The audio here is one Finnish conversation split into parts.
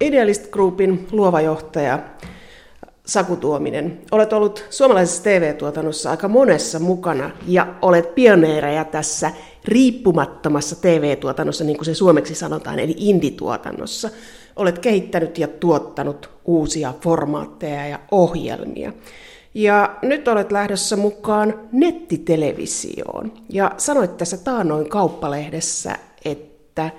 Idealist Groupin luova johtaja Saku Tuominen. Olet ollut suomalaisessa TV-tuotannossa aika monessa mukana ja olet pioneereja tässä riippumattomassa TV-tuotannossa, niin kuin se suomeksi sanotaan, eli indituotannossa. Olet kehittänyt ja tuottanut uusia formaatteja ja ohjelmia. Ja nyt olet lähdössä mukaan nettitelevisioon. Ja sanoit tässä taannoin kauppalehdessä, että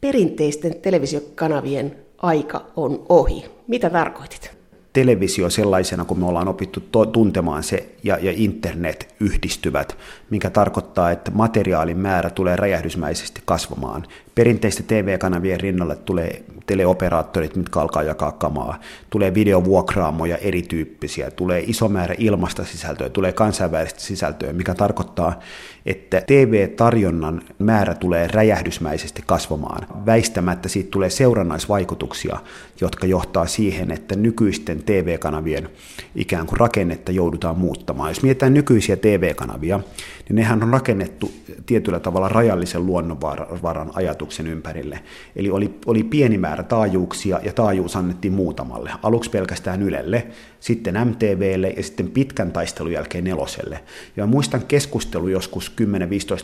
perinteisten televisiokanavien aika on ohi. Mitä tarkoitit? televisio sellaisena, kun me ollaan opittu to- tuntemaan se ja, ja internet yhdistyvät, mikä tarkoittaa, että materiaalin määrä tulee räjähdysmäisesti kasvamaan. Perinteisten TV-kanavien rinnalle tulee teleoperaattorit, mitkä alkaa jakaa kamaa. Tulee videovuokraamoja erityyppisiä, tulee iso määrä ilmasta sisältöä, tulee kansainvälistä sisältöä, mikä tarkoittaa, että TV-tarjonnan määrä tulee räjähdysmäisesti kasvamaan. Väistämättä siitä tulee seurannaisvaikutuksia, jotka johtaa siihen, että nykyisten TV-kanavien ikään kuin rakennetta joudutaan muuttamaan. Jos mietitään nykyisiä TV-kanavia, niin nehän on rakennettu tietyllä tavalla rajallisen luonnonvaran ajatuksen ympärille. Eli oli, oli pieni määrä taajuuksia ja taajuus annettiin muutamalle. Aluksi pelkästään Ylelle, sitten MTVlle ja sitten pitkän taistelun jälkeen neloselle. Ja muistan keskustelu joskus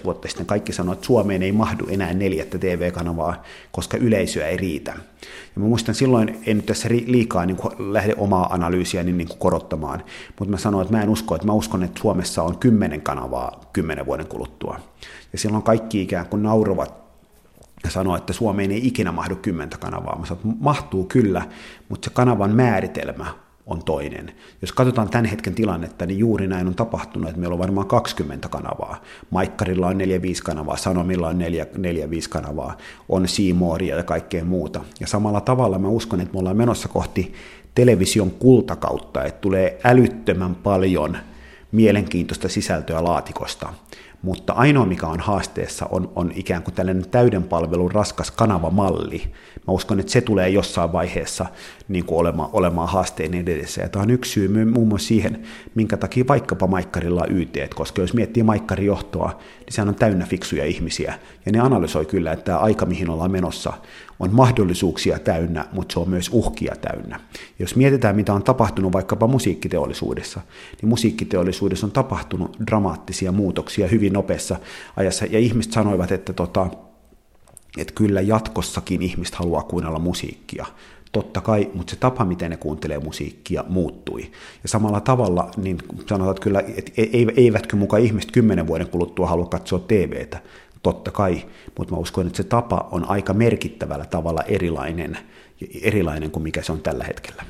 10-15 vuotta sitten, kaikki sanoivat, että Suomeen ei mahdu enää neljättä TV-kanavaa, koska yleisöä ei riitä. Ja mä muistan silloin, en nyt tässä liikaa niin kuin lähde omaa analyysiä niin, niin kuin korottamaan, mutta mä sanoin, että mä en usko, että mä uskon, että Suomessa on kymmenen kanavaa kymmenen vuoden kuluttua. Ja silloin kaikki ikään kuin nauruvat ja sanoo, että Suomeen ei ikinä mahdu kymmentä kanavaa. Mä sanon, että mahtuu kyllä, mutta se kanavan määritelmä on toinen. Jos katsotaan tämän hetken tilannetta, niin juuri näin on tapahtunut, että meillä on varmaan 20 kanavaa. Maikkarilla on 4-5 kanavaa, Sanomilla on 4-5 kanavaa, on Seamouria ja kaikkea muuta. Ja samalla tavalla mä uskon, että me ollaan menossa kohti television kultakautta, että tulee älyttömän paljon mielenkiintoista sisältöä laatikosta. Mutta ainoa, mikä on haasteessa, on, on ikään kuin tällainen täyden palvelun raskas kanavamalli. Mä uskon, että se tulee jossain vaiheessa niin kuin olemaan, olemaan haasteen edessä. Ja tämä on yksi syy muun muassa siihen, minkä takia vaikkapa Maikkarilla on YT, koska jos miettii Maikkarijohtoa, niin sehän on täynnä fiksuja ihmisiä. Ja ne analysoi kyllä, että tämä aika, mihin ollaan menossa, on mahdollisuuksia täynnä, mutta se on myös uhkia täynnä. Jos mietitään, mitä on tapahtunut vaikkapa musiikkiteollisuudessa, niin musiikkiteollisuudessa on tapahtunut dramaattisia muutoksia hyvin nopeassa ajassa, ja ihmiset sanoivat, että, tota, että kyllä jatkossakin ihmiset haluaa kuunnella musiikkia. Totta kai, mutta se tapa, miten ne kuuntelee musiikkia, muuttui. Ja samalla tavalla, niin sanotaan että kyllä, että e-, eivätkö mukaan ihmiset kymmenen vuoden kuluttua halua katsoa TVtä, totta kai, mutta mä uskon, että se tapa on aika merkittävällä tavalla erilainen, erilainen kuin mikä se on tällä hetkellä.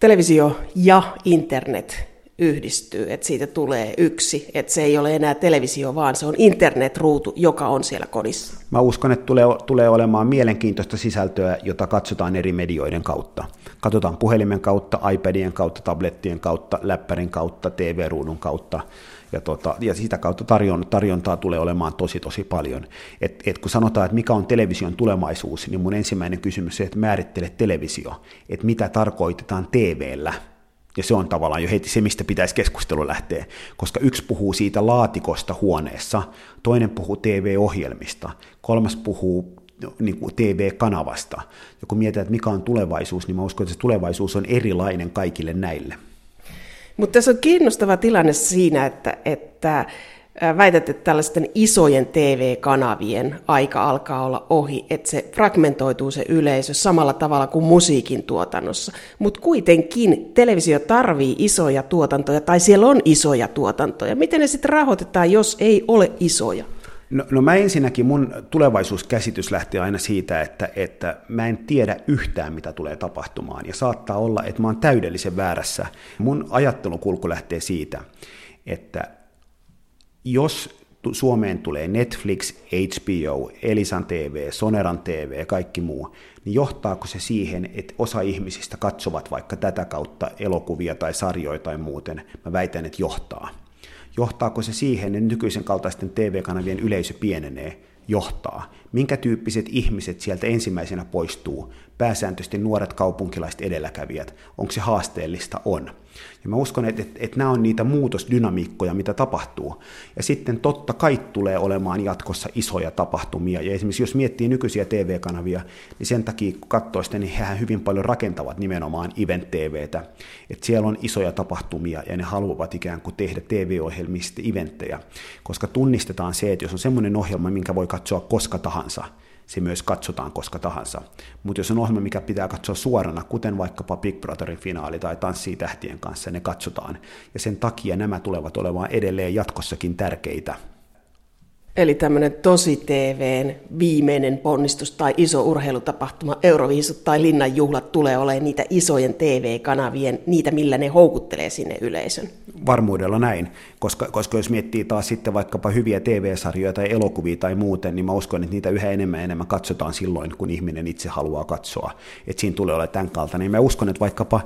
Televisio ja internet yhdistyy, että siitä tulee yksi, että se ei ole enää televisio, vaan se on internetruutu, joka on siellä kodissa. Mä uskon, että tulee, tulee olemaan mielenkiintoista sisältöä, jota katsotaan eri medioiden kautta. Katsotaan puhelimen kautta, iPadien kautta, tablettien kautta, läppärin kautta, TV-ruudun kautta ja, tota, ja sitä kautta tarjon, tarjontaa tulee olemaan tosi tosi paljon. Et, et kun sanotaan, että mikä on television tulevaisuus, niin mun ensimmäinen kysymys on se, että määrittele televisio, että mitä tarkoitetaan TVllä, ja se on tavallaan jo heti se, mistä pitäisi keskustelu lähteä, koska yksi puhuu siitä laatikosta huoneessa, toinen puhuu TV-ohjelmista, kolmas puhuu niin kuin TV-kanavasta. Ja kun mietitään, että mikä on tulevaisuus, niin mä uskon, että se tulevaisuus on erilainen kaikille näille. Mutta tässä on kiinnostava tilanne siinä, että, että väität, että tällaisten isojen TV-kanavien aika alkaa olla ohi, että se fragmentoituu se yleisö samalla tavalla kuin musiikin tuotannossa. Mutta kuitenkin televisio tarvii isoja tuotantoja, tai siellä on isoja tuotantoja. Miten ne sitten rahoitetaan, jos ei ole isoja? No, no mä ensinnäkin, mun tulevaisuuskäsitys lähtee aina siitä, että, että mä en tiedä yhtään, mitä tulee tapahtumaan. Ja saattaa olla, että mä oon täydellisen väärässä. Mun ajattelukulku lähtee siitä, että jos Suomeen tulee Netflix, HBO, Elisan TV, Soneran TV ja kaikki muu, niin johtaako se siihen, että osa ihmisistä katsovat vaikka tätä kautta elokuvia tai sarjoja tai muuten? Mä väitän, että johtaa. Johtaako se siihen, että nykyisen kaltaisten TV-kanavien yleisö pienenee? Johtaa. minkä tyyppiset ihmiset sieltä ensimmäisenä poistuu, pääsääntöisesti nuoret kaupunkilaiset edelläkävijät, onko se haasteellista? On. Ja mä uskon, että, että, että nämä on niitä muutosdynamiikkoja, mitä tapahtuu. Ja sitten totta kai tulee olemaan jatkossa isoja tapahtumia. Ja esimerkiksi jos miettii nykyisiä TV-kanavia, niin sen takia kun katsoo sitä, niin hehän hyvin paljon rakentavat nimenomaan event-TVtä. Että siellä on isoja tapahtumia ja ne haluavat ikään kuin tehdä TV-ohjelmista eventtejä, koska tunnistetaan se, että jos on semmoinen ohjelma, minkä voi katsoa koska tahansa, se myös katsotaan koska tahansa. Mutta jos on ohjelma, mikä pitää katsoa suorana, kuten vaikkapa Big Brotherin finaali tai Tanssii tähtien kanssa, ne katsotaan. Ja sen takia nämä tulevat olemaan edelleen jatkossakin tärkeitä. Eli tämmöinen tosi TVn viimeinen ponnistus tai iso urheilutapahtuma, Euroviisut tai Linnanjuhlat tulee olemaan niitä isojen TV-kanavien, niitä millä ne houkuttelee sinne yleisön. Varmuudella näin, koska, koska jos miettii taas sitten vaikkapa hyviä TV-sarjoja tai elokuvia tai muuten, niin mä uskon, että niitä yhä enemmän ja enemmän katsotaan silloin, kun ihminen itse haluaa katsoa. Että siinä tulee olla tämän kaltainen. Mä uskon, että vaikkapa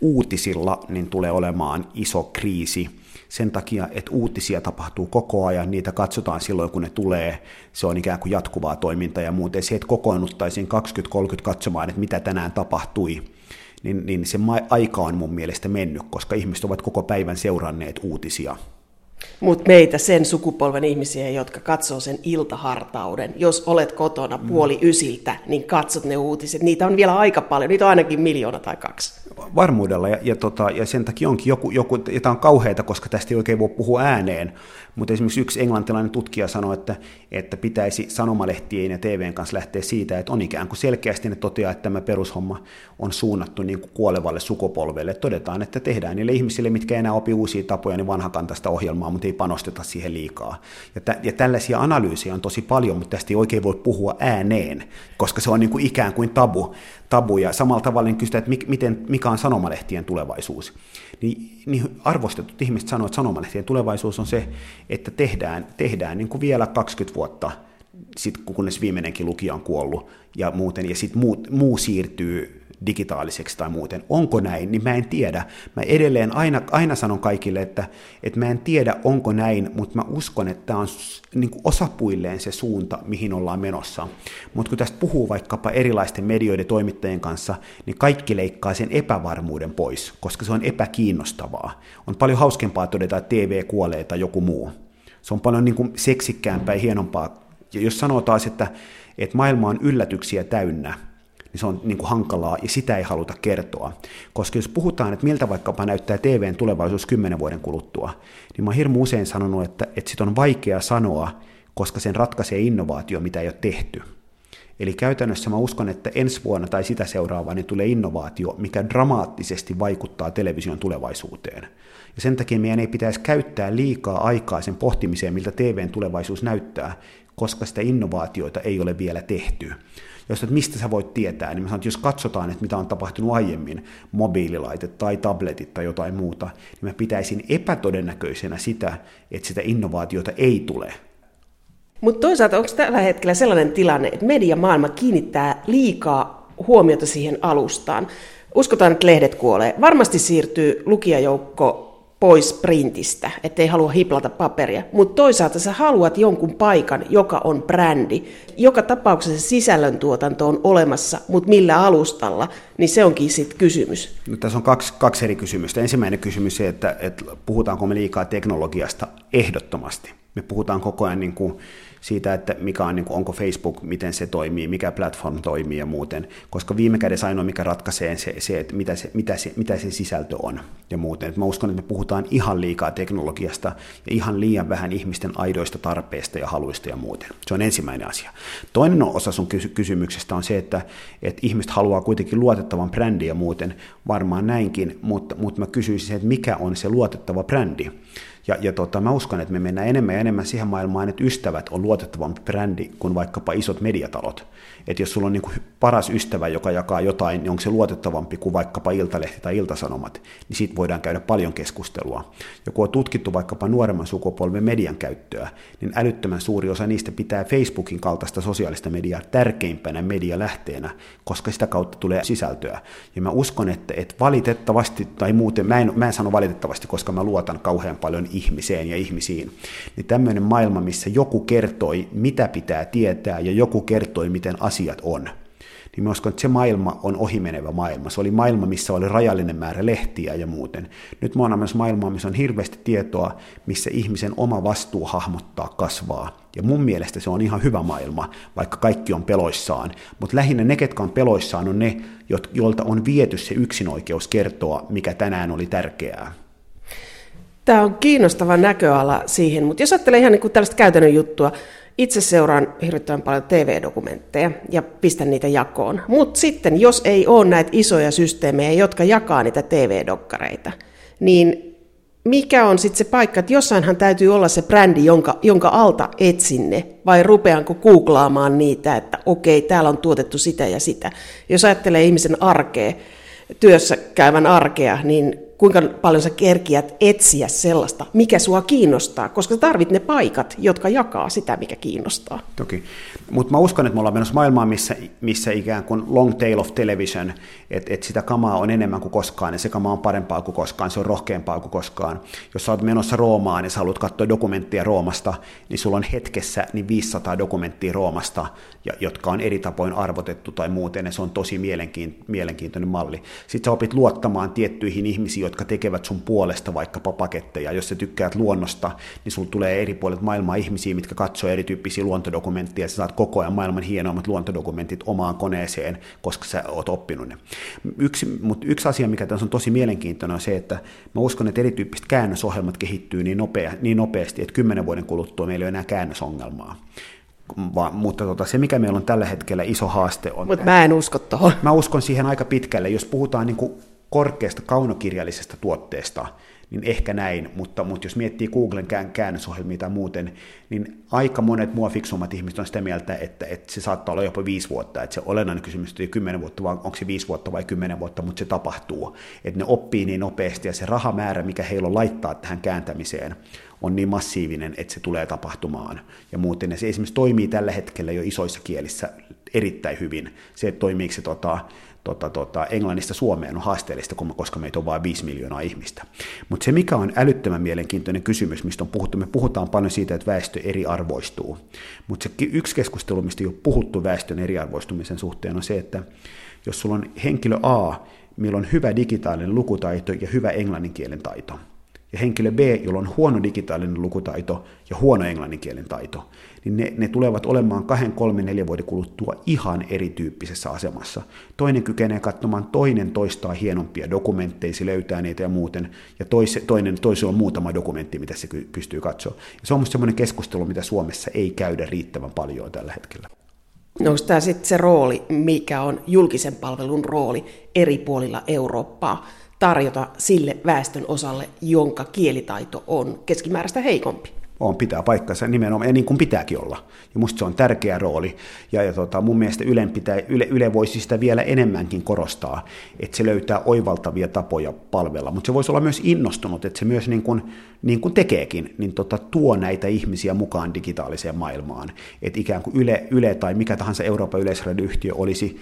uutisilla niin tulee olemaan iso kriisi, sen takia, että uutisia tapahtuu koko ajan, niitä katsotaan silloin, kun ne tulee, se on ikään kuin jatkuvaa toimintaa ja muuten se, että kokoonnuttaisiin 20-30 katsomaan, että mitä tänään tapahtui, niin, niin se aika on mun mielestä mennyt, koska ihmiset ovat koko päivän seuranneet uutisia. Mutta meitä sen sukupolven ihmisiä, jotka katsoo sen iltahartauden, jos olet kotona puoli ysiltä, niin katsot ne uutiset. Niitä on vielä aika paljon, niitä on ainakin miljoona tai kaksi varmuudella, ja, ja, tota, ja sen takia onkin joku, joku ja tämä on kauheita, koska tästä ei oikein voi puhua ääneen, mutta esimerkiksi yksi englantilainen tutkija sanoi, että, että pitäisi sanomalehtien ja TVn kanssa lähteä siitä, että on ikään kuin selkeästi ne toteaa, että tämä perushomma on suunnattu niin kuin kuolevalle sukupolvelle. Todetaan, että tehdään niille ihmisille, mitkä enää opi uusia tapoja, niin vanhakantaista ohjelmaa, mutta ei panosteta siihen liikaa. Ja, tä, ja tällaisia analyysejä on tosi paljon, mutta tästä ei oikein voi puhua ääneen, koska se on niin kuin ikään kuin tabu. Tabu. Ja samalla tavalla niin kysytään, että miten, mikä on sanomalehtien tulevaisuus. Niin, niin arvostetut ihmiset sanoo, että sanomalehtien tulevaisuus on se, että tehdään, tehdään niin kuin vielä 20 vuotta, sit, kunnes viimeinenkin lukija on kuollut ja muuten, ja sitten muu, muu siirtyy digitaaliseksi tai muuten. Onko näin, niin mä en tiedä. Mä edelleen aina, aina sanon kaikille, että, että mä en tiedä, onko näin, mutta mä uskon, että tämä on niin kuin osapuilleen se suunta, mihin ollaan menossa. Mutta kun tästä puhuu vaikkapa erilaisten medioiden toimittajien kanssa, niin kaikki leikkaa sen epävarmuuden pois, koska se on epäkiinnostavaa. On paljon hauskempaa todeta, että TV kuolee tai joku muu. Se on paljon niin kuin seksikkäämpää ja hienompaa. Ja jos sanoo taas, että, että maailma on yllätyksiä täynnä, niin se on niin kuin hankalaa ja sitä ei haluta kertoa. Koska jos puhutaan, että miltä vaikkapa näyttää TVn tulevaisuus kymmenen vuoden kuluttua, niin mä oon hirmu usein sanonut, että, että sit on vaikea sanoa, koska sen ratkaisee innovaatio, mitä ei ole tehty. Eli käytännössä mä uskon, että ensi vuonna tai sitä seuraavaa niin tulee innovaatio, mikä dramaattisesti vaikuttaa television tulevaisuuteen. Ja sen takia meidän ei pitäisi käyttää liikaa aikaa sen pohtimiseen, miltä TVn tulevaisuus näyttää, koska sitä innovaatioita ei ole vielä tehty jos että mistä sä voit tietää, niin mä sanon, että jos katsotaan, että mitä on tapahtunut aiemmin, mobiililaite tai tabletit tai jotain muuta, niin mä pitäisin epätodennäköisenä sitä, että sitä innovaatiota ei tule. Mutta toisaalta onko tällä hetkellä sellainen tilanne, että mediamaailma kiinnittää liikaa huomiota siihen alustaan? Uskotaan, että lehdet kuolee. Varmasti siirtyy lukijajoukko pois printistä, ettei halua hiplata paperia. Mutta toisaalta sä haluat jonkun paikan, joka on brändi. Joka tapauksessa sisällöntuotanto on olemassa, mutta millä alustalla, niin se onkin sitten kysymys. No, tässä on kaksi, kaksi eri kysymystä. Ensimmäinen kysymys se, että, että puhutaanko me liikaa teknologiasta ehdottomasti. Me puhutaan koko ajan niin kuin siitä, että mikä on, niin kuin, onko Facebook, miten se toimii, mikä platform toimii ja muuten, koska viime kädessä ainoa, mikä ratkaisee se, se että mitä se, mitä, se, mitä se sisältö on ja muuten. Et mä uskon, että me puhutaan ihan liikaa teknologiasta ja ihan liian vähän ihmisten aidoista tarpeista ja haluista ja muuten. Se on ensimmäinen asia. Toinen osa sun kysymyksestä on se, että, että ihmiset haluaa kuitenkin luotettavan brändin ja muuten, varmaan näinkin, mutta, mutta mä kysyisin, että mikä on se luotettava brändi. Ja, ja tota, mä uskon, että me mennään enemmän ja enemmän siihen maailmaan, että ystävät on luotettavampi brändi kuin vaikkapa isot mediatalot. Että jos sulla on niin kuin paras ystävä, joka jakaa jotain, niin onko se luotettavampi kuin vaikkapa Iltalehti tai Iltasanomat, niin siitä voidaan käydä paljon keskustelua. Ja kun on tutkittu vaikkapa nuoremman sukupolven median käyttöä, niin älyttömän suuri osa niistä pitää Facebookin kaltaista sosiaalista mediaa tärkeimpänä medialähteenä, koska sitä kautta tulee sisältöä. Ja mä uskon, että, että valitettavasti, tai muuten, mä en, mä en sano valitettavasti, koska mä luotan kauhean paljon ihmiseen ja ihmisiin. Niin tämmöinen maailma, missä joku kertoi, mitä pitää tietää ja joku kertoi, miten asiat on – niin mä uskon, että se maailma on ohimenevä maailma. Se oli maailma, missä oli rajallinen määrä lehtiä ja muuten. Nyt mä oon myös maailmaa, missä on hirveästi tietoa, missä ihmisen oma vastuu hahmottaa kasvaa. Ja mun mielestä se on ihan hyvä maailma, vaikka kaikki on peloissaan. Mutta lähinnä ne, ketkä on peloissaan, on ne, joilta on viety se yksinoikeus kertoa, mikä tänään oli tärkeää. Tämä on kiinnostava näköala siihen, mutta jos ajattelee ihan niin kuin tällaista käytännön juttua, itse seuraan hirvittävän paljon TV-dokumentteja ja pistän niitä jakoon. Mutta sitten, jos ei ole näitä isoja systeemejä, jotka jakaa niitä TV-dokkareita, niin mikä on sitten se paikka, että jossainhan täytyy olla se brändi, jonka, jonka alta etsin ne, vai rupeanko googlaamaan niitä, että okei, täällä on tuotettu sitä ja sitä. Jos ajattelee ihmisen arkea, työssä käyvän arkea, niin kuinka paljon sä kerkiät etsiä sellaista, mikä sua kiinnostaa, koska sä tarvit ne paikat, jotka jakaa sitä, mikä kiinnostaa. Toki. Mutta mä uskon, että me ollaan menossa maailmaan, missä, missä ikään kuin long tail of television, että et sitä kamaa on enemmän kuin koskaan, ja se kama on parempaa kuin koskaan, se on rohkeampaa kuin koskaan. Jos sä oot menossa Roomaan ja sä haluat katsoa dokumenttia Roomasta, niin sulla on hetkessä niin 500 dokumenttia Roomasta, jotka on eri tapoin arvotettu tai muuten, ja se on tosi mielenkiintoinen malli. Sitten sä opit luottamaan tiettyihin ihmisiin, jotka tekevät sun puolesta vaikkapa paketteja. Jos sä tykkäät luonnosta, niin sulla tulee eri puolet maailmaa ihmisiä, mitkä katsoo erityyppisiä luontodokumentteja, sä saat koko ajan maailman hienoimmat luontodokumentit omaan koneeseen, koska sä oot oppinut ne. Yksi, mutta yksi asia, mikä tässä on tosi mielenkiintoinen, on se, että mä uskon, että erityyppiset käännösohjelmat kehittyy niin, nopea, niin nopeasti, että kymmenen vuoden kuluttua meillä ei ole enää käännösongelmaa. Va, mutta tota, se, mikä meillä on tällä hetkellä iso haaste on... Mutta mä en usko tuohon. Mä uskon siihen aika pitkälle. Jos puhutaan niin kuin korkeasta kaunokirjallisesta tuotteesta, niin ehkä näin, mutta, mutta jos miettii Googlen käännösohjelmia tai muuten, niin aika monet mua fiksummat ihmiset on sitä mieltä, että, että se saattaa olla jopa viisi vuotta, että se olennainen kysymys ei kymmenen vuotta, vaan onko se viisi vuotta vai kymmenen vuotta, mutta se tapahtuu, että ne oppii niin nopeasti ja se rahamäärä, mikä heillä on laittaa tähän kääntämiseen, on niin massiivinen, että se tulee tapahtumaan ja muuten. Ja se esimerkiksi toimii tällä hetkellä jo isoissa kielissä erittäin hyvin. Se, että toimiiko se tota, tota, tota, Englannista Suomeen on haasteellista, koska meitä on vain 5 miljoonaa ihmistä. Mutta se, mikä on älyttömän mielenkiintoinen kysymys, mistä on puhuttu, me puhutaan paljon siitä, että väestö eriarvoistuu. Mutta se yksi keskustelu, mistä ei ole puhuttu väestön eriarvoistumisen suhteen, on se, että jos sulla on henkilö A, millä on hyvä digitaalinen lukutaito ja hyvä englanninkielen taito, ja henkilö B, jolla on huono digitaalinen lukutaito ja huono englanninkielen taito, niin ne, ne tulevat olemaan kahden, kolmen, neljän vuoden kuluttua ihan erityyppisessä asemassa. Toinen kykenee katsomaan toinen toistaa hienompia dokumentteja, se löytää niitä ja muuten, ja toise, toinen, toisella on muutama dokumentti, mitä se pystyy katsoa. Ja se on sellainen keskustelu, mitä Suomessa ei käydä riittävän paljon tällä hetkellä. No, onko tämä sitten se rooli, mikä on julkisen palvelun rooli eri puolilla Eurooppaa? Tarjota sille väestön osalle, jonka kielitaito on keskimääräistä heikompi. On, pitää paikkansa nimenomaan, ja niin kuin pitääkin olla. Ja musta se on tärkeä rooli. Ja, ja tota, mun mielestä Ylen pitää, Yle, Yle voisi sitä vielä enemmänkin korostaa, että se löytää oivaltavia tapoja palvella. Mutta se voisi olla myös innostunut, että se myös niin kuin, niin kuin tekeekin, niin tota, tuo näitä ihmisiä mukaan digitaaliseen maailmaan. Että ikään kuin Yle, Yle tai mikä tahansa Euroopan yleisradioyhtiö olisi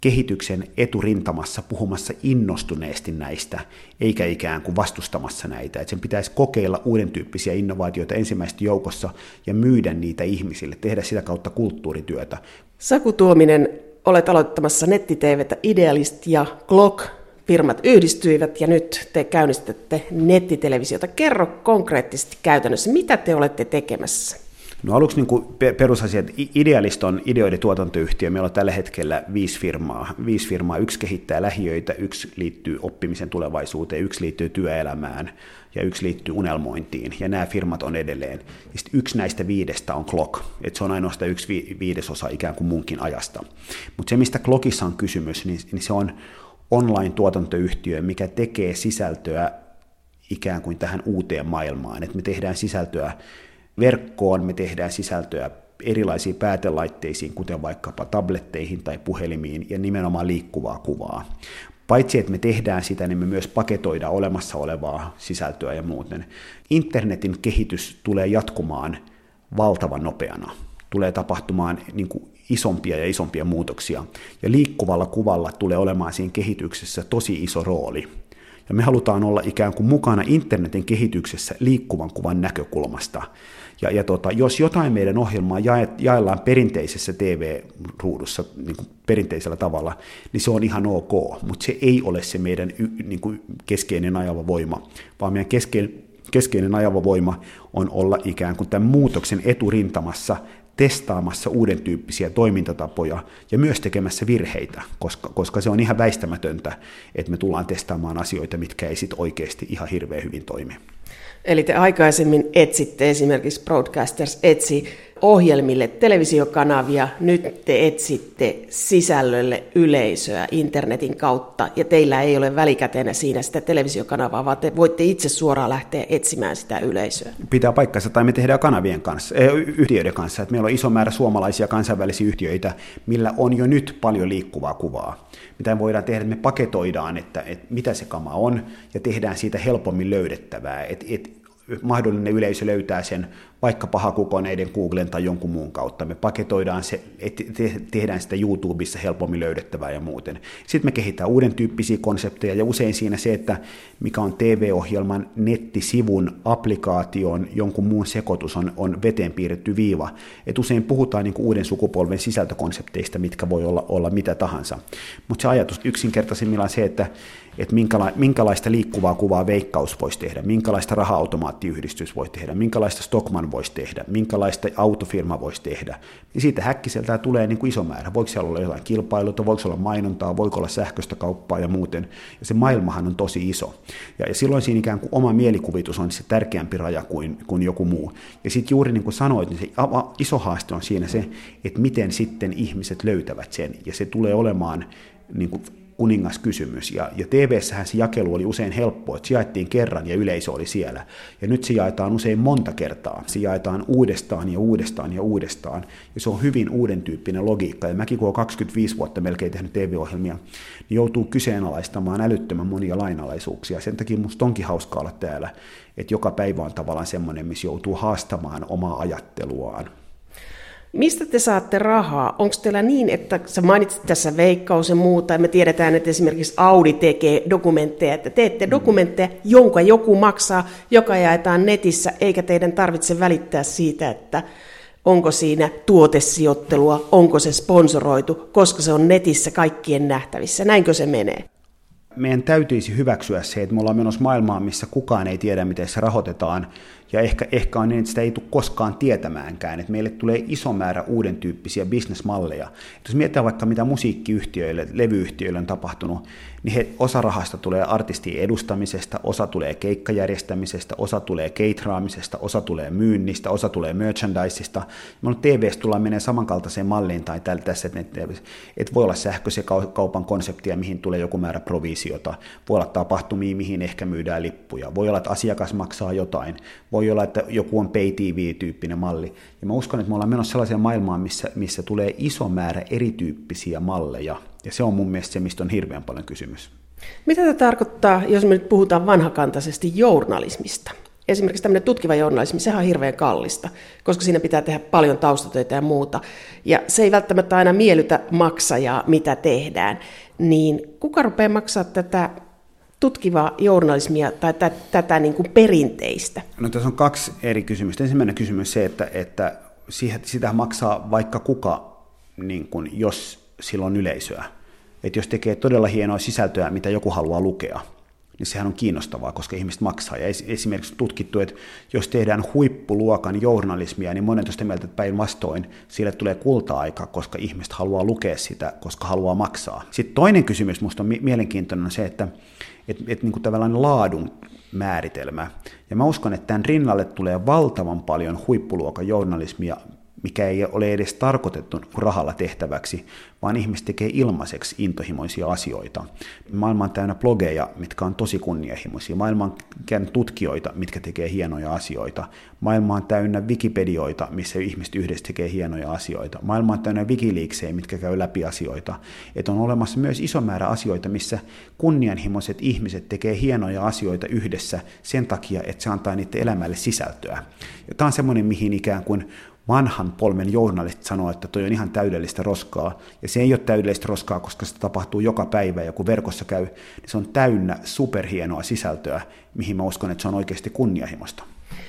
kehityksen eturintamassa puhumassa innostuneesti näistä, eikä ikään kuin vastustamassa näitä. Että sen pitäisi kokeilla uuden tyyppisiä innovaatioita ensimmäistä joukossa ja myydä niitä ihmisille, tehdä sitä kautta kulttuurityötä. Saku Tuominen, olet aloittamassa nettiteevetä Idealist ja Glock firmat yhdistyivät ja nyt te käynnistätte nettitelevisiota. Kerro konkreettisesti käytännössä, mitä te olette tekemässä? No aluksi niin kuin perusasia, että Idealist on ideoiden tuotantoyhtiö. Meillä on tällä hetkellä viisi firmaa. Viisi firmaa. Yksi kehittää lähiöitä, yksi liittyy oppimisen tulevaisuuteen, yksi liittyy työelämään ja yksi liittyy unelmointiin. Ja nämä firmat on edelleen. Ja sitten yksi näistä viidestä on Clock. että se on ainoastaan yksi viidesosa ikään kuin munkin ajasta. Mutta se, mistä Clockissa on kysymys, niin, niin se on online-tuotantoyhtiö, mikä tekee sisältöä ikään kuin tähän uuteen maailmaan. Että me tehdään sisältöä verkkoon me tehdään sisältöä erilaisiin päätelaitteisiin, kuten vaikkapa tabletteihin tai puhelimiin, ja nimenomaan liikkuvaa kuvaa. Paitsi että me tehdään sitä, niin me myös paketoidaan olemassa olevaa sisältöä ja muuten. Internetin kehitys tulee jatkumaan valtavan nopeana. Tulee tapahtumaan niin kuin isompia ja isompia muutoksia. Ja liikkuvalla kuvalla tulee olemaan siinä kehityksessä tosi iso rooli. Ja me halutaan olla ikään kuin mukana internetin kehityksessä liikkuvan kuvan näkökulmasta. Ja, ja tota, jos jotain meidän ohjelmaa jae, jaellaan perinteisessä TV-ruudussa niin kuin perinteisellä tavalla, niin se on ihan ok, mutta se ei ole se meidän y, niin kuin keskeinen ajava voima, vaan meidän keskeinen, keskeinen ajava voima on olla ikään kuin tämän muutoksen eturintamassa testaamassa uuden tyyppisiä toimintatapoja ja myös tekemässä virheitä, koska, koska se on ihan väistämätöntä, että me tullaan testaamaan asioita, mitkä ei sitten oikeasti ihan hirveän hyvin toimi. Eli te aikaisemmin etsitte esimerkiksi Broadcasters etsi ohjelmille televisiokanavia, nyt te etsitte sisällölle yleisöä internetin kautta, ja teillä ei ole välikätenä siinä sitä televisiokanavaa, vaan te voitte itse suoraan lähteä etsimään sitä yleisöä. Pitää paikkansa, tai me tehdään kanavien kanssa, eh, yhtiöiden kanssa, että meillä on iso määrä suomalaisia kansainvälisiä yhtiöitä, millä on jo nyt paljon liikkuvaa kuvaa. Mitä voidaan tehdä, että me paketoidaan, että, että mitä se kama on, ja tehdään siitä helpommin löydettävää, että, että mahdollinen yleisö löytää sen vaikka pahakukoneiden Googlen tai jonkun muun kautta. Me paketoidaan se, te- tehdään sitä YouTubessa helpommin löydettävää ja muuten. Sitten me kehitetään uuden tyyppisiä konsepteja ja usein siinä se, että mikä on TV-ohjelman nettisivun, applikaation, jonkun muun sekoitus on, on veteen piirretty viiva. Et usein puhutaan niin uuden sukupolven sisältökonsepteista, mitkä voi olla, olla mitä tahansa. Mutta se ajatus yksinkertaisimmillaan se, että että minkälaista liikkuvaa kuvaa veikkaus voisi tehdä, minkälaista raha-automaattiyhdistys voisi tehdä, minkälaista Stockman voisi tehdä, minkälaista autofirma voisi tehdä, niin siitä häkkiseltä tulee niin kuin iso määrä. Voiko siellä olla jotain kilpailuta, voiko olla mainontaa, voiko olla sähköistä kauppaa ja muuten. Ja se maailmahan on tosi iso. Ja, ja silloin siinä ikään kuin oma mielikuvitus on se tärkeämpi raja kuin, kuin joku muu. Ja sitten juuri niin kuin sanoit, niin se iso haaste on siinä se, että miten sitten ihmiset löytävät sen. Ja se tulee olemaan niin kuin kuningaskysymys. Ja, ja TV-sähän se jakelu oli usein helppo, että se jaettiin kerran ja yleisö oli siellä. Ja nyt se jaetaan usein monta kertaa. Se jaetaan uudestaan ja uudestaan ja uudestaan. Ja se on hyvin uuden tyyppinen logiikka. Ja mäkin kun olen 25 vuotta melkein tehnyt TV-ohjelmia, niin joutuu kyseenalaistamaan älyttömän monia lainalaisuuksia. Sen takia musta onkin hauska olla täällä, että joka päivä on tavallaan semmoinen, missä joutuu haastamaan omaa ajatteluaan. Mistä te saatte rahaa? Onko teillä niin, että sä mainitsit tässä veikkaus ja muuta, ja me tiedetään, että esimerkiksi Audi tekee dokumentteja, että teette dokumentteja, jonka joku maksaa, joka jaetaan netissä, eikä teidän tarvitse välittää siitä, että onko siinä tuotesijoittelua, onko se sponsoroitu, koska se on netissä kaikkien nähtävissä. Näinkö se menee? Meidän täytyisi hyväksyä se, että me ollaan menossa maailmaan, missä kukaan ei tiedä, miten se rahoitetaan, ja ehkä, ehkä on niin, että sitä ei tule koskaan tietämäänkään, että meille tulee iso määrä uuden tyyppisiä bisnesmalleja. Jos mietitään vaikka mitä musiikkiyhtiöille, levyyhtiöille on tapahtunut, niin he, osa rahasta tulee artistien edustamisesta, osa tulee keikkajärjestämisestä, osa tulee keitraamisesta, osa tulee myynnistä, osa tulee merchandiseista. Me on TV tullaan menee samankaltaiseen malliin tai tällä tässä, että, että voi olla sähköisen kaupan konseptia, mihin tulee joku määrä provisiota, voi olla tapahtumia, mihin ehkä myydään lippuja, voi olla, että asiakas maksaa jotain, voi olla, että joku on pay TV-tyyppinen malli. Ja mä uskon, että me ollaan menossa sellaiseen maailmaan, missä, missä tulee iso määrä erityyppisiä malleja, ja se on mun mielestä se, mistä on hirveän paljon kysymys. Mitä tämä tarkoittaa, jos me nyt puhutaan vanhakantaisesti journalismista? Esimerkiksi tämmöinen tutkiva journalismi, sehän on hirveän kallista, koska siinä pitää tehdä paljon taustatöitä ja muuta. Ja se ei välttämättä aina miellytä maksajaa, mitä tehdään. Niin kuka rupeaa maksaa tätä tutkivaa journalismia tai tätä, tätä niin kuin perinteistä? No tässä on kaksi eri kysymystä. Ensimmäinen kysymys se, että, että sitä maksaa vaikka kuka, niin kuin, jos sillä on yleisöä. Että jos tekee todella hienoa sisältöä, mitä joku haluaa lukea, niin sehän on kiinnostavaa, koska ihmiset maksaa. Ja esimerkiksi tutkittu, että jos tehdään huippuluokan journalismia, niin monet on sitä mieltä, että päinvastoin sille tulee kulta-aika, koska ihmiset haluaa lukea sitä, koska haluaa maksaa. Sitten toinen kysymys minusta on mielenkiintoinen on se, että että et, niin tavallaan laadun määritelmä. Ja mä uskon, että tämän rinnalle tulee valtavan paljon huippuluokan journalismia, mikä ei ole edes tarkoitettu rahalla tehtäväksi, vaan ihmiset tekee ilmaiseksi intohimoisia asioita. Maailma on täynnä blogeja, mitkä on tosi kunnianhimoisia. Maailma on tutkijoita, mitkä tekee hienoja asioita. Maailma on täynnä Wikipedioita, missä ihmiset yhdessä tekee hienoja asioita. Maailma on täynnä Wikileaksejä, mitkä käy läpi asioita. Et on olemassa myös iso määrä asioita, missä kunnianhimoiset ihmiset tekee hienoja asioita yhdessä sen takia, että se antaa niiden elämälle sisältöä. Ja tämä on semmoinen, mihin ikään kuin vanhan polven journalistit sanoo, että toi on ihan täydellistä roskaa. Ja se ei ole täydellistä roskaa, koska se tapahtuu joka päivä, ja kun verkossa käy, niin se on täynnä superhienoa sisältöä, mihin mä uskon, että se on oikeasti kunnianhimosta.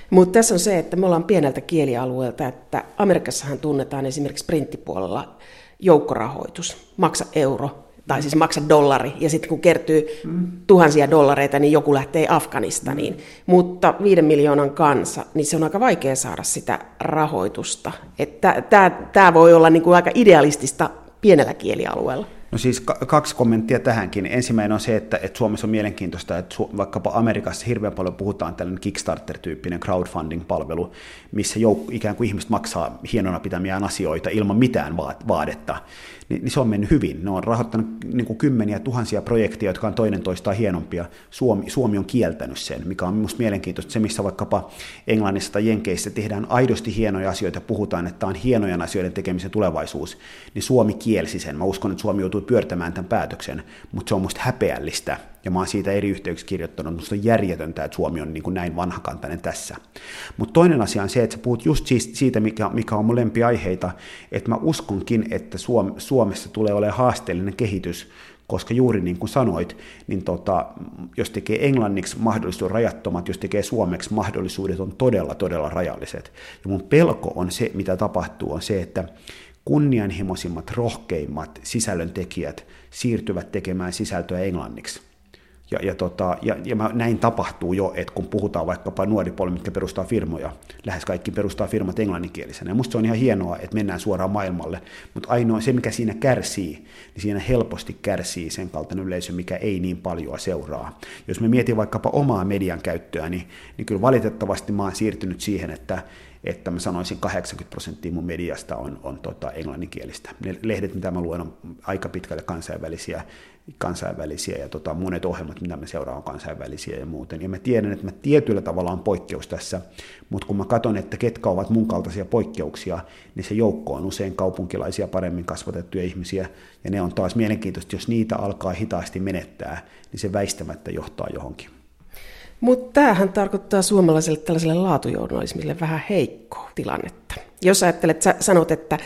Mutta tässä on se, että me ollaan pieneltä kielialueelta, että Amerikassahan tunnetaan esimerkiksi printtipuolella joukkorahoitus, maksa euro, tai siis maksa dollari, ja sitten kun kertyy mm. tuhansia dollareita, niin joku lähtee Afganistaniin. Mm. Mutta viiden miljoonan kansa, niin se on aika vaikea saada sitä rahoitusta. Tämä voi olla niinku aika idealistista pienellä kielialueella. No siis kaksi kommenttia tähänkin. Ensimmäinen on se, että, että Suomessa on mielenkiintoista, että su- vaikkapa Amerikassa hirveän paljon puhutaan tällainen Kickstarter-tyyppinen crowdfunding-palvelu, missä jouk- ikään kuin ihmiset maksaa hienona pitämiään asioita ilman mitään vaadetta niin, niin se on mennyt hyvin. Ne on rahoittanut niin kuin kymmeniä tuhansia projekteja, jotka on toinen toistaan hienompia. Suomi, Suomi on kieltänyt sen, mikä on minusta mielenkiintoista. Se, missä vaikkapa Englannissa tai Jenkeissä tehdään aidosti hienoja asioita, puhutaan, että on hienojen asioiden tekemisen tulevaisuus, niin Suomi kielsi sen. Mä uskon, että Suomi joutuu pyörtämään tämän päätöksen, mutta se on minusta häpeällistä, ja mä oon siitä eri yhteyksissä kirjoittanut, mutta on järjetöntä, että Suomi on niin kuin näin vanhakantainen tässä. Mutta toinen asia on se, että sä puhut just siitä, mikä, mikä on mun lempiaiheita, että mä uskonkin, että Suom, Suomessa tulee olemaan haasteellinen kehitys, koska juuri niin kuin sanoit, niin tota, jos tekee englanniksi mahdollisuudet rajattomat, jos tekee suomeksi mahdollisuudet on todella, todella rajalliset. Ja mun pelko on se, mitä tapahtuu, on se, että kunnianhimoisimmat, rohkeimmat sisällöntekijät siirtyvät tekemään sisältöä englanniksi ja, ja, tota, ja, ja mä, näin tapahtuu jo, että kun puhutaan vaikkapa nuoripolvi, mitkä perustaa firmoja, lähes kaikki perustaa firmat englanninkielisenä. Ja musta se on ihan hienoa, että mennään suoraan maailmalle, mutta ainoa se, mikä siinä kärsii, niin siinä helposti kärsii sen kaltainen yleisö, mikä ei niin paljon seuraa. Jos me mietin vaikkapa omaa median käyttöä, niin, niin kyllä valitettavasti mä oon siirtynyt siihen, että että mä sanoisin 80 prosenttia mun mediasta on, on tota englanninkielistä. Ne lehdet, mitä mä luen, on aika pitkälle kansainvälisiä, kansainvälisiä ja tota, monet ohjelmat, mitä mä seuraan, on kansainvälisiä ja muuten. Ja mä tiedän, että mä tietyllä tavalla on poikkeus tässä, mutta kun mä katson, että ketkä ovat mun kaltaisia poikkeuksia, niin se joukko on usein kaupunkilaisia paremmin kasvatettuja ihmisiä, ja ne on taas mielenkiintoista, jos niitä alkaa hitaasti menettää, niin se väistämättä johtaa johonkin. Mutta tämähän tarkoittaa suomalaiselle tällaiselle laatujournalismille vähän heikkoa tilannetta. Jos ajattelet, sä sanot, että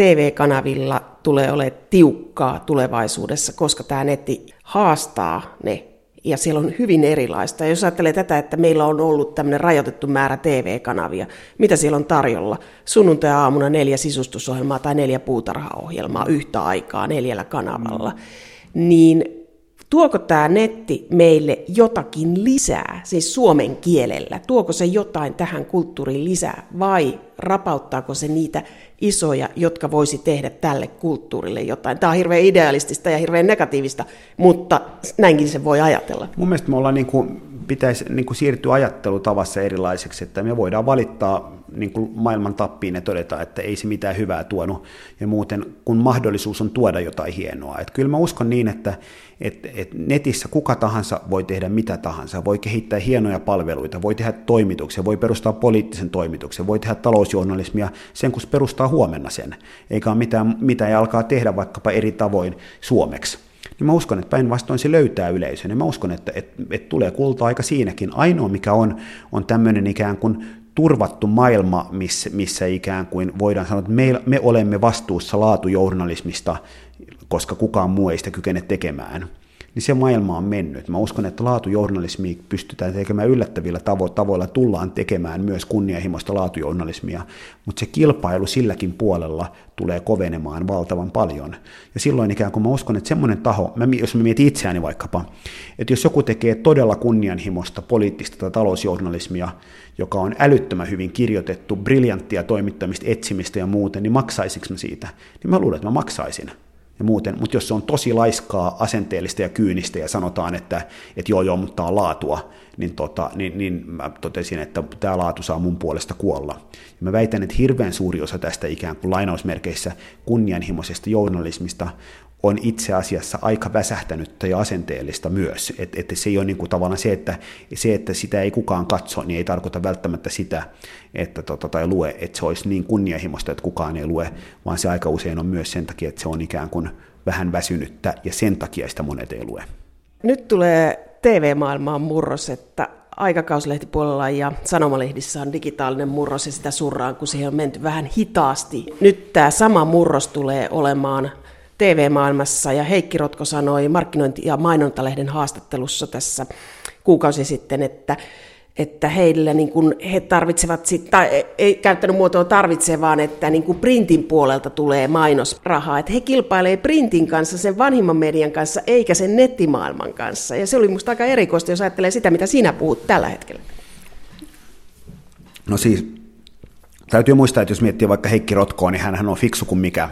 TV-kanavilla tulee olemaan tiukkaa tulevaisuudessa, koska tämä netti haastaa ne, ja siellä on hyvin erilaista. Ja jos ajattelee tätä, että meillä on ollut tämmöinen rajoitettu määrä TV-kanavia, mitä siellä on tarjolla? Sunnuntai-aamuna neljä sisustusohjelmaa tai neljä puutarhaohjelmaa yhtä aikaa neljällä kanavalla. Mm. Niin Tuoko tämä netti meille jotakin lisää, siis suomen kielellä? Tuoko se jotain tähän kulttuuriin lisää vai rapauttaako se niitä isoja, jotka voisi tehdä tälle kulttuurille jotain? Tämä on hirveän idealistista ja hirveän negatiivista, mutta näinkin se voi ajatella. Mun mielestä me ollaan niin kuin, pitäisi niin kuin siirtyä ajattelutavassa erilaiseksi, että me voidaan valittaa niin kuin maailman tappiin ja todeta, että ei se mitään hyvää tuonut, ja muuten kun mahdollisuus on tuoda jotain hienoa. Että kyllä mä uskon niin, että et, et netissä kuka tahansa voi tehdä mitä tahansa, voi kehittää hienoja palveluita, voi tehdä toimituksia, voi perustaa poliittisen toimituksen, voi tehdä talousjournalismia sen, kun perustaa huomenna sen, eikä ole mitään, mitä ei alkaa tehdä vaikkapa eri tavoin suomeksi niin mä uskon, että päinvastoin se löytää yleisön, ja mä uskon, että, että, että tulee kulta-aika siinäkin. Ainoa, mikä on, on tämmöinen ikään kuin turvattu maailma, missä, missä ikään kuin voidaan sanoa, että me, me olemme vastuussa laatujournalismista, koska kukaan muu ei sitä kykene tekemään niin se maailma on mennyt. Mä uskon, että laatujournalismia pystytään tekemään yllättävillä tavo- tavoilla, tullaan tekemään myös kunnianhimoista laatujournalismia, mutta se kilpailu silläkin puolella tulee kovenemaan valtavan paljon. Ja silloin ikään kuin mä uskon, että semmoinen taho, mä, jos mä mietin itseäni vaikkapa, että jos joku tekee todella kunnianhimoista poliittista tai talousjournalismia, joka on älyttömän hyvin kirjoitettu, briljanttia toimittamista, etsimistä ja muuten, niin maksaisinko mä siitä? Niin mä luulen, että mä maksaisin ja muuten, mutta jos se on tosi laiskaa, asenteellista ja kyynistä ja sanotaan, että, että joo joo, mutta on laatua, niin, tota, niin, niin mä totesin, että tämä laatu saa mun puolesta kuolla. Ja mä väitän, että hirveän suuri osa tästä ikään kuin lainausmerkeissä kunnianhimoisesta journalismista on itse asiassa aika väsähtänyttä ja asenteellista myös. Että et se ei ole niin kuin tavallaan se että, se, että sitä ei kukaan katso, niin ei tarkoita välttämättä sitä, että tota, tai lue, että se olisi niin kunnianhimoista, että kukaan ei lue, vaan se aika usein on myös sen takia, että se on ikään kuin vähän väsynyttä ja sen takia sitä monet ei lue. Nyt tulee TV-maailmaan murros, että aikakauslehtipuolella ja sanomalehdissä on digitaalinen murros ja sitä surraan, kun siihen on menty vähän hitaasti. Nyt tämä sama murros tulee olemaan TV-maailmassa ja Heikki Rotko sanoi markkinointi- ja mainontalehden haastattelussa tässä kuukausi sitten, että että heillä niin kuin he tarvitsevat, sit, tai ei käyttänyt muotoa tarvitse, vaan että niin kuin printin puolelta tulee mainosrahaa. Että he kilpailee printin kanssa, sen vanhimman median kanssa, eikä sen nettimaailman kanssa. Ja se oli minusta aika erikoista, jos ajattelee sitä, mitä sinä puhut tällä hetkellä. No siis, täytyy muistaa, että jos miettii vaikka Heikki Rotkoa, niin hän on fiksu kuin mikä.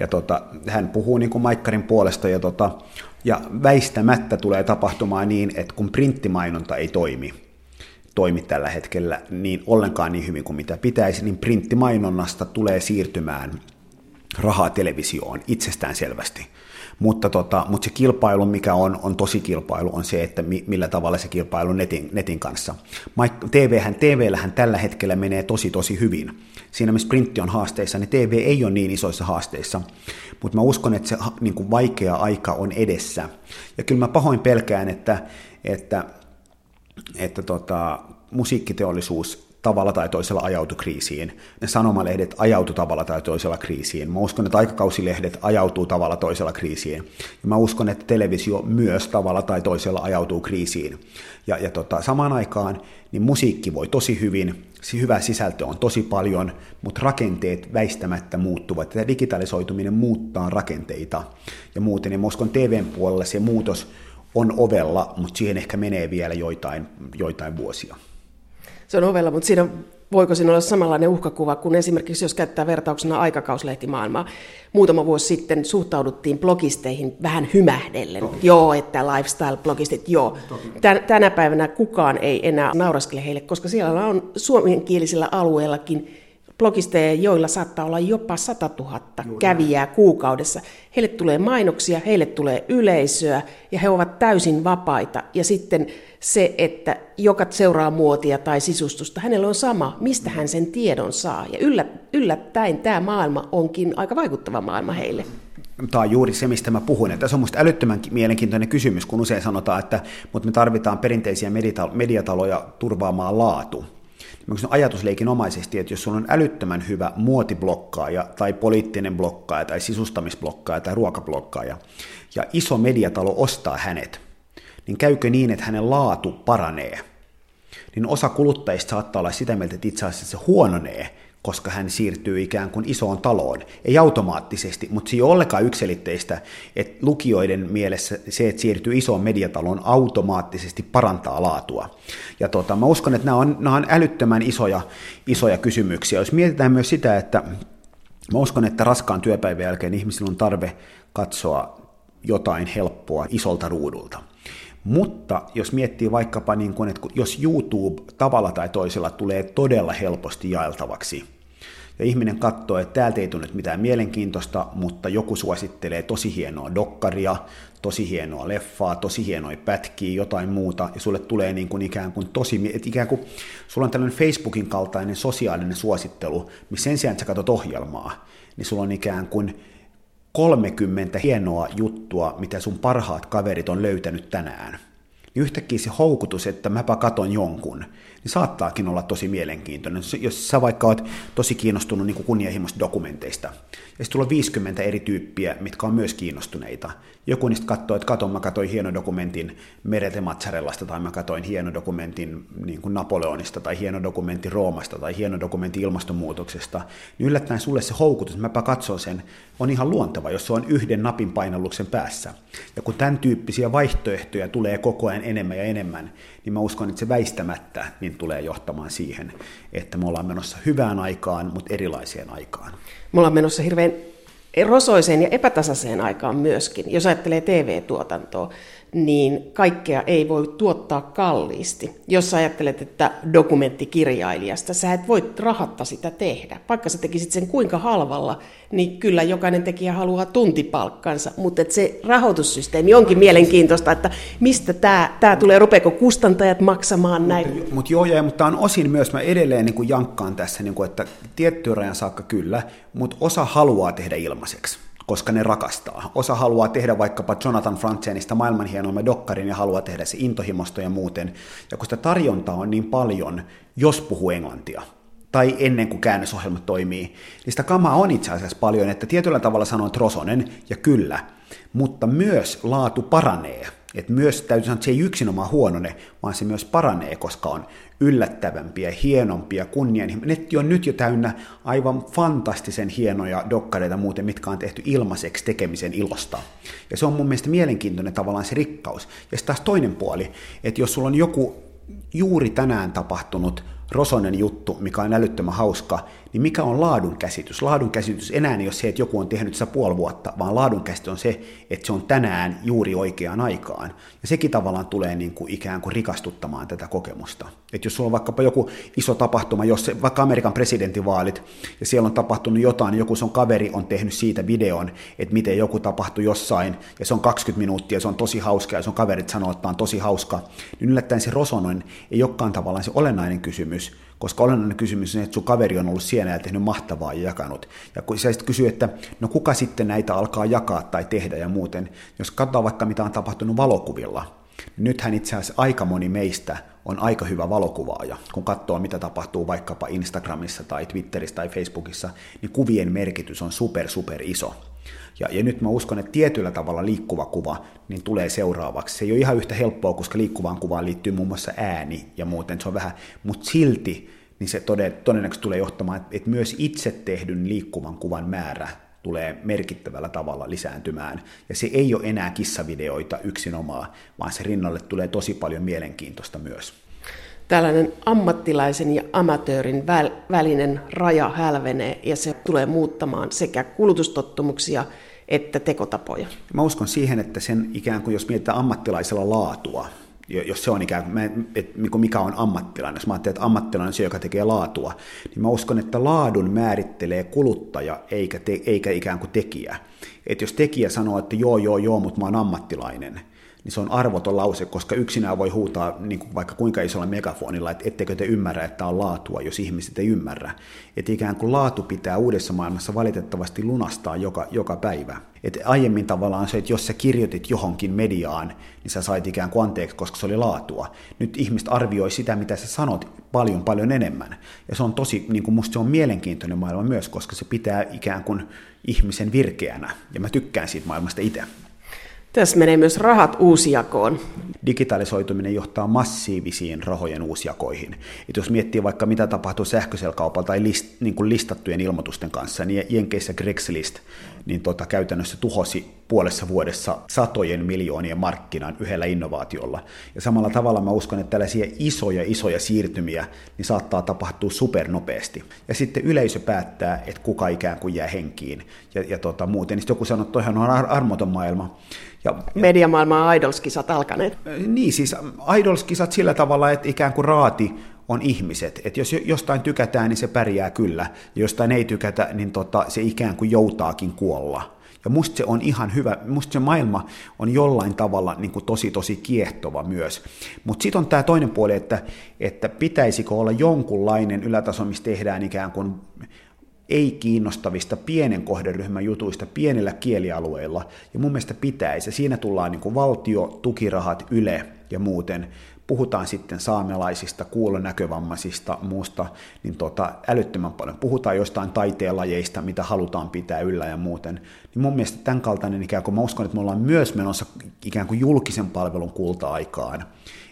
Ja tota, hän puhuu niin kuin Maikkarin puolesta, ja, tota, ja väistämättä tulee tapahtumaan niin, että kun printtimainonta ei toimi, toimi tällä hetkellä niin ollenkaan niin hyvin kuin mitä pitäisi, niin printtimainonnasta tulee siirtymään rahaa televisioon itsestään selvästi. Mutta, tota, mutta se kilpailu, mikä on, on tosi kilpailu, on se, että mi, millä tavalla se kilpailu netin, netin kanssa. TVhän, TVllähän tällä hetkellä menee tosi tosi hyvin. Siinä missä printti on haasteissa, niin TV ei ole niin isoissa haasteissa. Mutta mä uskon, että se niin kuin vaikea aika on edessä. Ja kyllä mä pahoin pelkään, että, että että tota, musiikkiteollisuus tavalla tai toisella ajautui kriisiin. Ne sanomalehdet ajautu tavalla tai toisella kriisiin. Mä uskon, että aikakausilehdet ajautuu tavalla toisella kriisiin. Ja mä uskon, että televisio myös tavalla tai toisella ajautuu kriisiin. Ja, ja tota, samaan aikaan niin musiikki voi tosi hyvin, hyvä sisältö on tosi paljon, mutta rakenteet väistämättä muuttuvat. Tämä digitalisoituminen muuttaa rakenteita ja muuten. Ja mä uskon TVn puolella se muutos on ovella, mutta siihen ehkä menee vielä joitain, joitain vuosia. Se on ovella, mutta siinä voiko siinä olla samanlainen uhkakuva kuin esimerkiksi, jos käyttää vertauksena aikakauslehtimaailmaa. Muutama vuosi sitten suhtauduttiin blogisteihin vähän hymähdellen. Toki. Joo, että lifestyle-blogistit, joo. Tänä päivänä kukaan ei enää nauraskele heille, koska siellä on suomenkielisillä alueellakin blogisteja, joilla saattaa olla jopa 100 000 kävijää kuukaudessa. Heille tulee mainoksia, heille tulee yleisöä ja he ovat täysin vapaita. Ja sitten se, että joka seuraa muotia tai sisustusta, hänellä on sama, mistä hän sen tiedon saa. Ja yllättäen tämä maailma onkin aika vaikuttava maailma heille. Tämä on juuri se, mistä mä puhun. Että se on minusta älyttömän mielenkiintoinen kysymys, kun usein sanotaan, että mutta me tarvitaan perinteisiä mediataloja turvaamaan laatu ajatusleikinomaisesti, että jos sulla on älyttömän hyvä muotiblokkaaja tai poliittinen blokkaaja tai sisustamisblokkaaja tai ruokablokkaaja ja iso mediatalo ostaa hänet, niin käykö niin, että hänen laatu paranee? Niin osa kuluttajista saattaa olla sitä mieltä, että itse asiassa se huononee, koska hän siirtyy ikään kuin isoon taloon. Ei automaattisesti, mutta se ei ole ollenkaan yksilitteistä, että lukijoiden mielessä se, että siirtyy isoon mediataloon, automaattisesti parantaa laatua. Ja tota, mä uskon, että nämä on, nämä on älyttömän isoja, isoja kysymyksiä. Jos mietitään myös sitä, että mä uskon, että raskaan työpäivän jälkeen ihmisillä on tarve katsoa jotain helppoa isolta ruudulta. Mutta jos miettii vaikkapa, niin kuin, että jos YouTube tavalla tai toisella tulee todella helposti jaeltavaksi, ja ihminen katsoo, että täältä ei tule mitään mielenkiintoista, mutta joku suosittelee tosi hienoa dokkaria, tosi hienoa leffaa, tosi hienoja pätkiä, jotain muuta, ja sulle tulee niin kuin ikään kuin tosi, että ikään kuin sulla on tällainen Facebookin kaltainen sosiaalinen suosittelu, missä sen sijaan, että sä katsot ohjelmaa, niin sulla on ikään kuin 30 hienoa juttua, mitä sun parhaat kaverit on löytänyt tänään, niin yhtäkkiä se houkutus, että mäpä katon jonkun, niin saattaakin olla tosi mielenkiintoinen. Jos sä vaikka oot tosi kiinnostunut niin kunnianhimoista dokumenteista, ja sitten tulla 50 eri tyyppiä, mitkä on myös kiinnostuneita. Joku niistä katsoo, että katon, mä katsoin hieno dokumentin Merete Mazzarellasta, tai mä katsoin hieno dokumentin niin kuin Napoleonista, tai hieno dokumentti Roomasta, tai hieno dokumentti ilmastonmuutoksesta, niin yllättäen sulle se houkutus, että mäpä katson sen, on ihan luonteva, jos se on yhden napin painalluksen päässä. Ja kun tämän tyyppisiä vaihtoehtoja tulee koko ajan enemmän ja enemmän, niin mä uskon, että se väistämättä niin tulee johtamaan siihen, että me ollaan menossa hyvään aikaan, mutta erilaiseen aikaan. Me ollaan menossa hirveän rosoiseen ja epätasaiseen aikaan myöskin. Jos ajattelee TV-tuotantoa, niin kaikkea ei voi tuottaa kalliisti. Jos ajattelet, että dokumenttikirjailijasta, sä et voi rahatta sitä tehdä. Vaikka sä tekisit sen kuinka halvalla, niin kyllä jokainen tekijä haluaa tuntipalkkansa, mutta se rahoitussysteemi onkin mielenkiintoista, että mistä tämä, tämä tulee, rupeeko kustantajat maksamaan näin. Mutta mut joo, ja, mutta on osin myös, mä edelleen niin kuin jankkaan tässä, niin kuin, että tiettyyn rajan saakka kyllä, mutta osa haluaa tehdä ilmaiseksi koska ne rakastaa. Osa haluaa tehdä vaikkapa Jonathan Franzenista maailman hienoimman dokkarin ja haluaa tehdä se intohimosta ja muuten. Ja kun sitä tarjontaa on niin paljon, jos puhuu englantia, tai ennen kuin käännösohjelma toimii, niin sitä kamaa on itse asiassa paljon, että tietyllä tavalla sanoin Trosonen, ja kyllä, mutta myös laatu paranee. Et myös täytyy sanoa, että se ei yksinomaan huonone, vaan se myös paranee, koska on yllättävämpiä, hienompia, kunnianhimoisia. Netti on nyt jo täynnä aivan fantastisen hienoja dokkareita muuten, mitkä on tehty ilmaiseksi tekemisen ilosta. Ja se on mun mielestä mielenkiintoinen tavallaan se rikkaus. Ja sitten taas toinen puoli, että jos sulla on joku juuri tänään tapahtunut Rosonen juttu, mikä on älyttömän hauska, niin mikä on laadun käsitys? Laadun käsitys enää ei ole se, että joku on tehnyt sitä puoli vuotta, vaan laadun käsitys on se, että se on tänään juuri oikeaan aikaan. Ja sekin tavallaan tulee niin kuin ikään kuin rikastuttamaan tätä kokemusta. Että jos sulla on vaikkapa joku iso tapahtuma, jos se, vaikka Amerikan presidentinvaalit, ja siellä on tapahtunut jotain, niin joku sun kaveri on tehnyt siitä videon, että miten joku tapahtui jossain, ja se on 20 minuuttia, se on tosi hauska, ja sun kaverit sanoo, että tämä on tosi hauska, niin yllättäen se Rosonen ei olekaan tavallaan se olennainen kysymys, koska olennainen kysymys on, että sun kaveri on ollut siellä ja tehnyt mahtavaa ja jakanut. Ja kun sä sitten kysyy, että no kuka sitten näitä alkaa jakaa tai tehdä ja muuten, jos katsotaan vaikka mitä on tapahtunut valokuvilla, niin nythän itse asiassa aika moni meistä on aika hyvä valokuvaaja. Kun katsoo, mitä tapahtuu vaikkapa Instagramissa tai Twitterissä tai Facebookissa, niin kuvien merkitys on super, super iso. Ja, ja nyt mä uskon, että tietyllä tavalla liikkuva kuva niin tulee seuraavaksi. Se ei ole ihan yhtä helppoa, koska liikkuvaan kuvaan liittyy muun muassa ääni ja muuten, se on vähän, mutta silti niin se todennäköisesti tulee johtamaan, että, että myös itse tehdyn liikkuvan kuvan määrä tulee merkittävällä tavalla lisääntymään. Ja se ei ole enää kissavideoita yksinomaan, vaan se rinnalle tulee tosi paljon mielenkiintoista myös. Tällainen ammattilaisen ja amatöörin välinen raja hälvenee ja se tulee muuttamaan sekä kulutustottumuksia että tekotapoja. Mä uskon siihen, että sen ikään kuin jos mietitään ammattilaisella laatua, jos se on ikään kuin, niinku mikä on ammattilainen, jos mä ajattelen, että ammattilainen on se, joka tekee laatua, niin mä uskon, että laadun määrittelee kuluttaja eikä, te, eikä ikään kuin tekijä. Että jos tekijä sanoo, että joo, joo, joo, mutta mä oon ammattilainen, niin se on arvoton lause, koska yksinään voi huutaa niin kuin vaikka kuinka isolla megafonilla, että ettekö te ymmärrä, että on laatua, jos ihmiset ei ymmärrä. Että ikään kuin laatu pitää uudessa maailmassa valitettavasti lunastaa joka, joka päivä. Et aiemmin tavallaan se, että jos sä kirjoitit johonkin mediaan, niin sä sait ikään kuin anteeksi, koska se oli laatua. Nyt ihmiset arvioi sitä, mitä sä sanot, paljon paljon enemmän. Ja se on tosi, niin kuin musta se on mielenkiintoinen maailma myös, koska se pitää ikään kuin ihmisen virkeänä. Ja mä tykkään siitä maailmasta itse. Tässä menee myös rahat uusjakoon. Digitalisoituminen johtaa massiivisiin rahojen uusjakoihin. Et jos miettii vaikka mitä tapahtuu sähköisellä kaupalla tai list, niin kuin listattujen ilmoitusten kanssa, niin Jenkeissä Craigslist niin tota, käytännössä tuhosi puolessa vuodessa satojen miljoonien markkinan yhdellä innovaatiolla. Ja samalla tavalla mä uskon, että tällaisia isoja, isoja siirtymiä niin saattaa tapahtua supernopeasti. Ja sitten yleisö päättää, että kuka ikään kuin jää henkiin ja, ja tota, muuten. Niin joku sanoo, että toihan on armoton maailma. Ja, Mediamaailman Idols-kisat alkaneet. Niin, siis Idols-kisat sillä tavalla, että ikään kuin raati on ihmiset. Että jos jostain tykätään, niin se pärjää kyllä. Ja jostain ei tykätä, niin tota, se ikään kuin joutaakin kuolla. Ja musta se on ihan hyvä, musta se maailma on jollain tavalla niin kuin tosi tosi kiehtova myös. Mutta sitten on tämä toinen puoli, että, että pitäisikö olla jonkunlainen ylätaso, missä tehdään ikään kuin ei-kiinnostavista pienen kohderyhmän jutuista pienillä kielialueilla, ja mun mielestä pitäisi, siinä tullaan niin kuin valtio, tukirahat, yle ja muuten, puhutaan sitten saamelaisista, kuulonäkövammaisista, muusta, niin tota, älyttömän paljon. Puhutaan jostain taiteenlajeista, mitä halutaan pitää yllä ja muuten. Niin mun mielestä tämän kaltainen ikään kuin, mä uskon, että me ollaan myös menossa ikään kuin julkisen palvelun kulta-aikaan,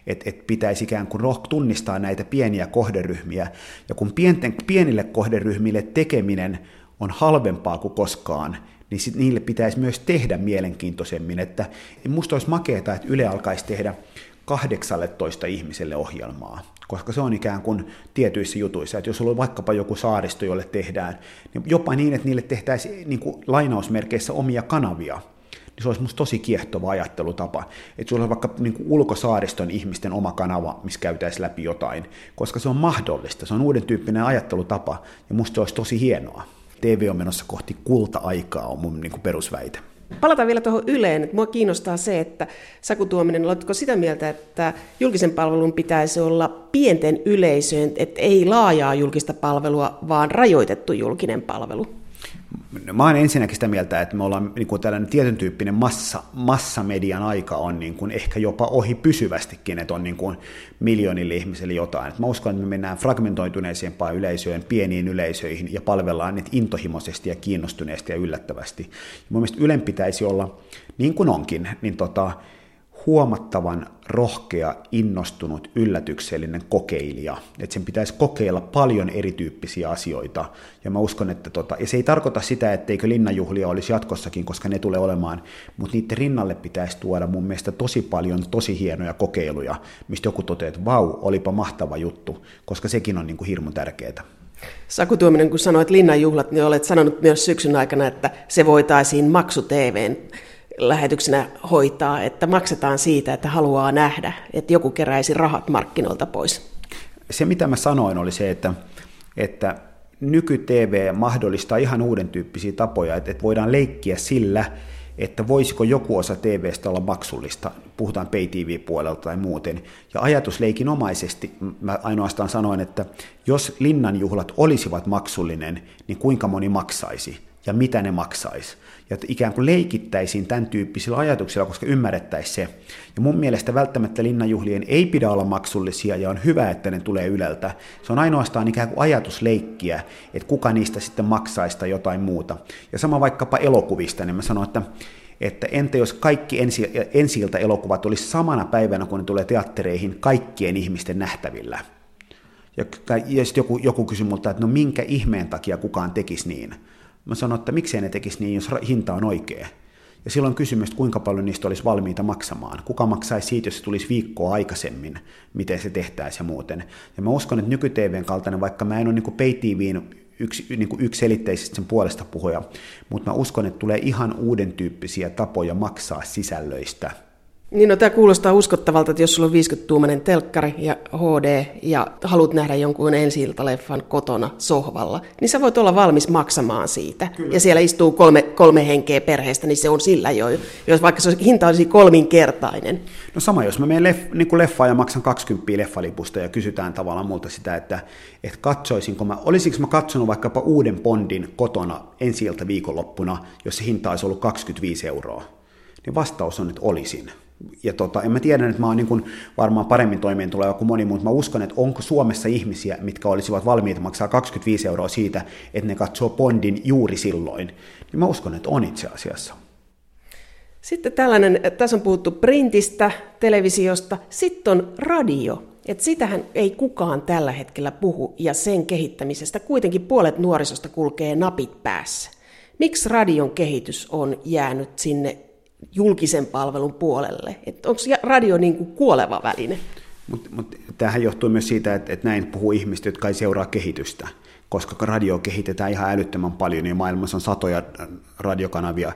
että et pitäisi ikään kuin tunnistaa näitä pieniä kohderyhmiä, ja kun pienten, pienille kohderyhmille tekeminen on halvempaa kuin koskaan, niin sit niille pitäisi myös tehdä mielenkiintoisemmin, että musta olisi makeeta, että Yle alkaisi tehdä 18 ihmiselle ohjelmaa, koska se on ikään kuin tietyissä jutuissa, että jos on vaikkapa joku saaristo, jolle tehdään, niin jopa niin, että niille tehtäisiin niin kuin lainausmerkeissä omia kanavia, niin se olisi musta tosi kiehtova ajattelutapa, että sulla on vaikka niin kuin ulkosaariston ihmisten oma kanava, missä käytäisiin läpi jotain, koska se on mahdollista, se on uuden tyyppinen ajattelutapa, ja musta se olisi tosi hienoa. TV on menossa kohti kulta-aikaa, on mun niin kuin perusväite. Palataan vielä tuohon Yleen. Mua kiinnostaa se, että Saku Tuominen, oletko sitä mieltä, että julkisen palvelun pitäisi olla pienten yleisöön, että ei laajaa julkista palvelua, vaan rajoitettu julkinen palvelu? Mä oon ensinnäkin sitä mieltä, että me ollaan niin kuin tällainen tietyn tyyppinen massa, massamedian aika on niin kuin ehkä jopa ohi pysyvästikin, että on niin kuin miljoonille ihmisille jotain. Et mä uskon, että me mennään fragmentoituneisempaan yleisöön, pieniin yleisöihin ja palvellaan niitä intohimoisesti ja kiinnostuneesti ja yllättävästi. Ja mun mielestä Ylen pitäisi olla, niin kuin onkin, niin tota, huomattavan rohkea, innostunut, yllätyksellinen kokeilija. Että sen pitäisi kokeilla paljon erityyppisiä asioita. Ja mä uskon, että tota, ja se ei tarkoita sitä, etteikö linnanjuhlia olisi jatkossakin, koska ne tulee olemaan, mutta niiden rinnalle pitäisi tuoda mun mielestä tosi paljon tosi hienoja kokeiluja, mistä joku toteaa, että vau, olipa mahtava juttu, koska sekin on niin kuin hirmu tärkeää. Saku Tuominen, kun sanoit linnanjuhlat, niin olet sanonut myös syksyn aikana, että se voitaisiin maksu TVn lähetyksenä hoitaa, että maksetaan siitä, että haluaa nähdä, että joku keräisi rahat markkinoilta pois? Se, mitä mä sanoin, oli se, että, että nyky-TV mahdollistaa ihan uuden tyyppisiä tapoja, että, että voidaan leikkiä sillä, että voisiko joku osa TVstä olla maksullista, puhutaan pay TV-puolelta tai muuten. Ja ajatusleikinomaisesti mä ainoastaan sanoin, että jos linnanjuhlat olisivat maksullinen, niin kuinka moni maksaisi ja mitä ne maksaisi ja että ikään kuin leikittäisiin tämän tyyppisillä ajatuksilla, koska ymmärrettäisiin se. Ja mun mielestä välttämättä linnanjuhlien ei pidä olla maksullisia ja on hyvä, että ne tulee yleltä. Se on ainoastaan ikään kuin ajatusleikkiä, että kuka niistä sitten maksaisi tai jotain muuta. Ja sama vaikkapa elokuvista, niin mä sanon, että että entä jos kaikki ensi, ensi elokuvat olisi samana päivänä, kun ne tulee teattereihin, kaikkien ihmisten nähtävillä. Ja, ja sitten joku, joku kysyi multa, että no minkä ihmeen takia kukaan tekisi niin. Mä sanoin, että miksei ne tekisi niin, jos hinta on oikea. Ja silloin kysymys, kuinka paljon niistä olisi valmiita maksamaan. Kuka maksaisi siitä, jos se tulisi viikkoa aikaisemmin, miten se tehtäisiin ja muuten. Ja mä uskon, että nyky kaltainen, vaikka mä en ole niin pay yksi, niin kuin yksiselitteisesti sen puolesta puhuja, mutta mä uskon, että tulee ihan uuden tyyppisiä tapoja maksaa sisällöistä – niin no tämä kuulostaa uskottavalta, että jos sulla on 50-tuumainen telkkari ja HD ja haluat nähdä jonkun ensi leffan kotona sohvalla, niin sä voit olla valmis maksamaan siitä. Kyllä. Ja siellä istuu kolme, kolme henkeä perheestä, niin se on sillä jo, jos vaikka se hinta olisi kolminkertainen. No sama, jos mä menen leff, niin kuin leffaan ja maksan 20 leffalipusta ja kysytään tavallaan multa sitä, että, että katsoisinko mä, olisinko mä katsonut vaikkapa uuden Bondin kotona ensi viikonloppuna, jos se hinta olisi ollut 25 euroa, niin vastaus on, että olisin ja tota, en mä tiedä, että mä oon niin kuin varmaan paremmin toimeen tuleva kuin moni, mutta mä uskon, että onko Suomessa ihmisiä, mitkä olisivat valmiita maksaa 25 euroa siitä, että ne katsoo Bondin juuri silloin. Niin mä uskon, että on itse asiassa. Sitten tällainen, tässä on puhuttu printistä, televisiosta, sitten on radio. Et sitähän ei kukaan tällä hetkellä puhu ja sen kehittämisestä kuitenkin puolet nuorisosta kulkee napit päässä. Miksi radion kehitys on jäänyt sinne julkisen palvelun puolelle. onko radio niin kuin kuoleva väline? Mutta mut, tämähän johtuu myös siitä, että, että näin puhuu ihmiset, jotka ei seuraa kehitystä koska radio kehitetään ihan älyttömän paljon, niin maailmassa on satoja radiokanavia.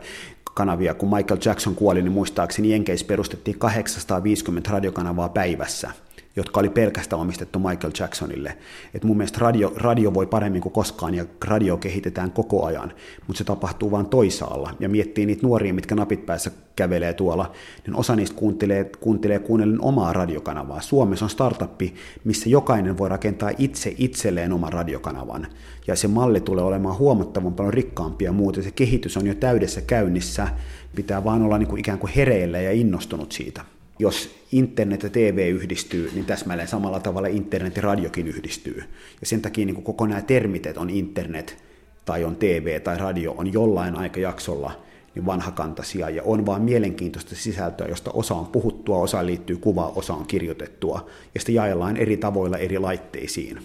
Kanavia. Kun Michael Jackson kuoli, niin muistaakseni Jenkeissä perustettiin 850 radiokanavaa päivässä jotka oli pelkästään omistettu Michael Jacksonille. Et mun mielestä radio, radio voi paremmin kuin koskaan ja radio kehitetään koko ajan, mutta se tapahtuu vain toisaalla. Ja miettii niitä nuoria, mitkä napit päässä kävelee tuolla, niin osa niistä kuuntelee, kuuntelee kuunnellen omaa radiokanavaa. Suomessa on startuppi, missä jokainen voi rakentaa itse itselleen oman radiokanavan. Ja se malli tulee olemaan huomattavan paljon rikkaampi ja muuta. Se kehitys on jo täydessä käynnissä. Pitää vaan olla niin kuin ikään kuin hereillä ja innostunut siitä jos internet ja TV yhdistyy, niin täsmälleen samalla tavalla internet ja radiokin yhdistyy. Ja sen takia niin koko nämä termit, että on internet tai on TV tai radio, on jollain aikajaksolla niin vanhakantaisia ja on vaan mielenkiintoista sisältöä, josta osa on puhuttua, osa liittyy kuvaan, osa on kirjoitettua ja sitä jaellaan eri tavoilla eri laitteisiin.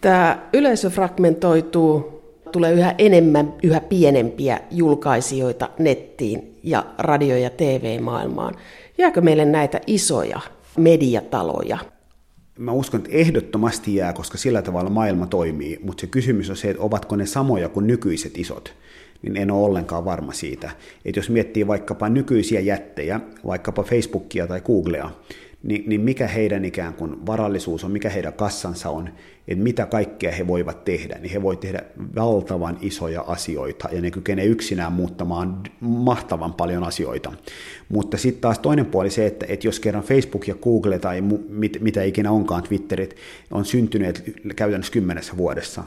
Tämä yleisö fragmentoituu, tulee yhä enemmän, yhä pienempiä julkaisijoita nettiin ja radio- ja TV-maailmaan. Jääkö meille näitä isoja mediataloja? Mä uskon, että ehdottomasti jää, koska sillä tavalla maailma toimii, mutta se kysymys on se, että ovatko ne samoja kuin nykyiset isot niin en ole ollenkaan varma siitä. Että jos miettii vaikkapa nykyisiä jättejä, vaikkapa Facebookia tai Googlea, niin, niin mikä heidän ikään kuin varallisuus on, mikä heidän kassansa on, että mitä kaikkea he voivat tehdä, niin he voivat tehdä valtavan isoja asioita ja ne kykenee yksinään muuttamaan mahtavan paljon asioita. Mutta sitten taas toinen puoli se, että, että jos kerran Facebook ja Google tai mit, mitä ikinä onkaan Twitterit on syntyneet käytännössä kymmenessä vuodessa,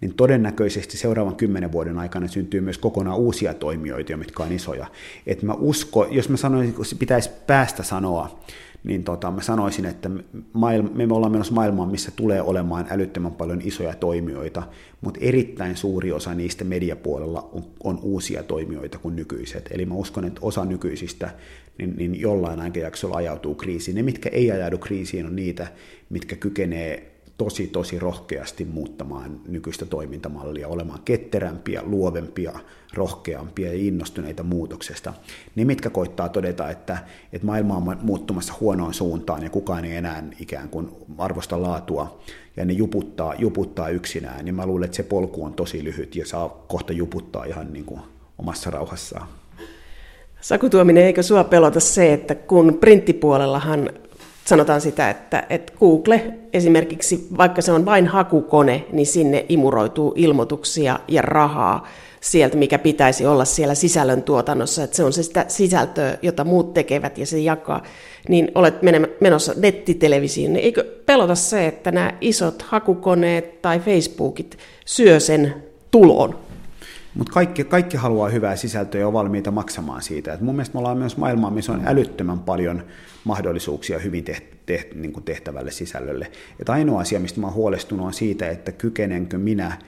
niin todennäköisesti seuraavan kymmenen vuoden aikana syntyy myös kokonaan uusia toimijoita, mitkä on isoja. Et mä usko, jos mä sanoin, pitäisi päästä sanoa, niin tota, mä sanoisin, että maailma, me ollaan menossa maailmaan, missä tulee olemaan älyttömän paljon isoja toimijoita, mutta erittäin suuri osa niistä mediapuolella on, on uusia toimijoita kuin nykyiset. Eli mä uskon, että osa nykyisistä niin, niin jollain aikajaksolla ajautuu kriisiin. Ne, mitkä ei ajaudu kriisiin, on niitä, mitkä kykenee tosi, tosi rohkeasti muuttamaan nykyistä toimintamallia, olemaan ketterämpiä, luovempia, rohkeampia ja innostuneita muutoksesta. Ne, mitkä koittaa todeta, että, että maailma on muuttumassa huonoon suuntaan ja kukaan ei enää ikään kuin arvosta laatua ja ne juputtaa, juputtaa yksinään, niin mä luulen, että se polku on tosi lyhyt ja saa kohta juputtaa ihan niin kuin omassa rauhassaan. Saku Tuominen, eikö sua pelota se, että kun printtipuolellahan sanotaan sitä, että, että Google esimerkiksi, vaikka se on vain hakukone, niin sinne imuroituu ilmoituksia ja rahaa sieltä, mikä pitäisi olla siellä sisällön tuotannossa, että se on se sitä sisältöä, jota muut tekevät ja se jakaa, niin olet menossa nettitelevisioon, niin eikö pelota se, että nämä isot hakukoneet tai Facebookit syö sen tulon? Mutta kaikki, kaikki haluaa hyvää sisältöä ja on valmiita maksamaan siitä. Et mun mielestä me ollaan myös maailmaa, missä on älyttömän paljon mahdollisuuksia hyvin teht, teht, niin kuin tehtävälle sisällölle. Et ainoa asia, mistä mä oon huolestunut, on siitä, että kykenenkö minä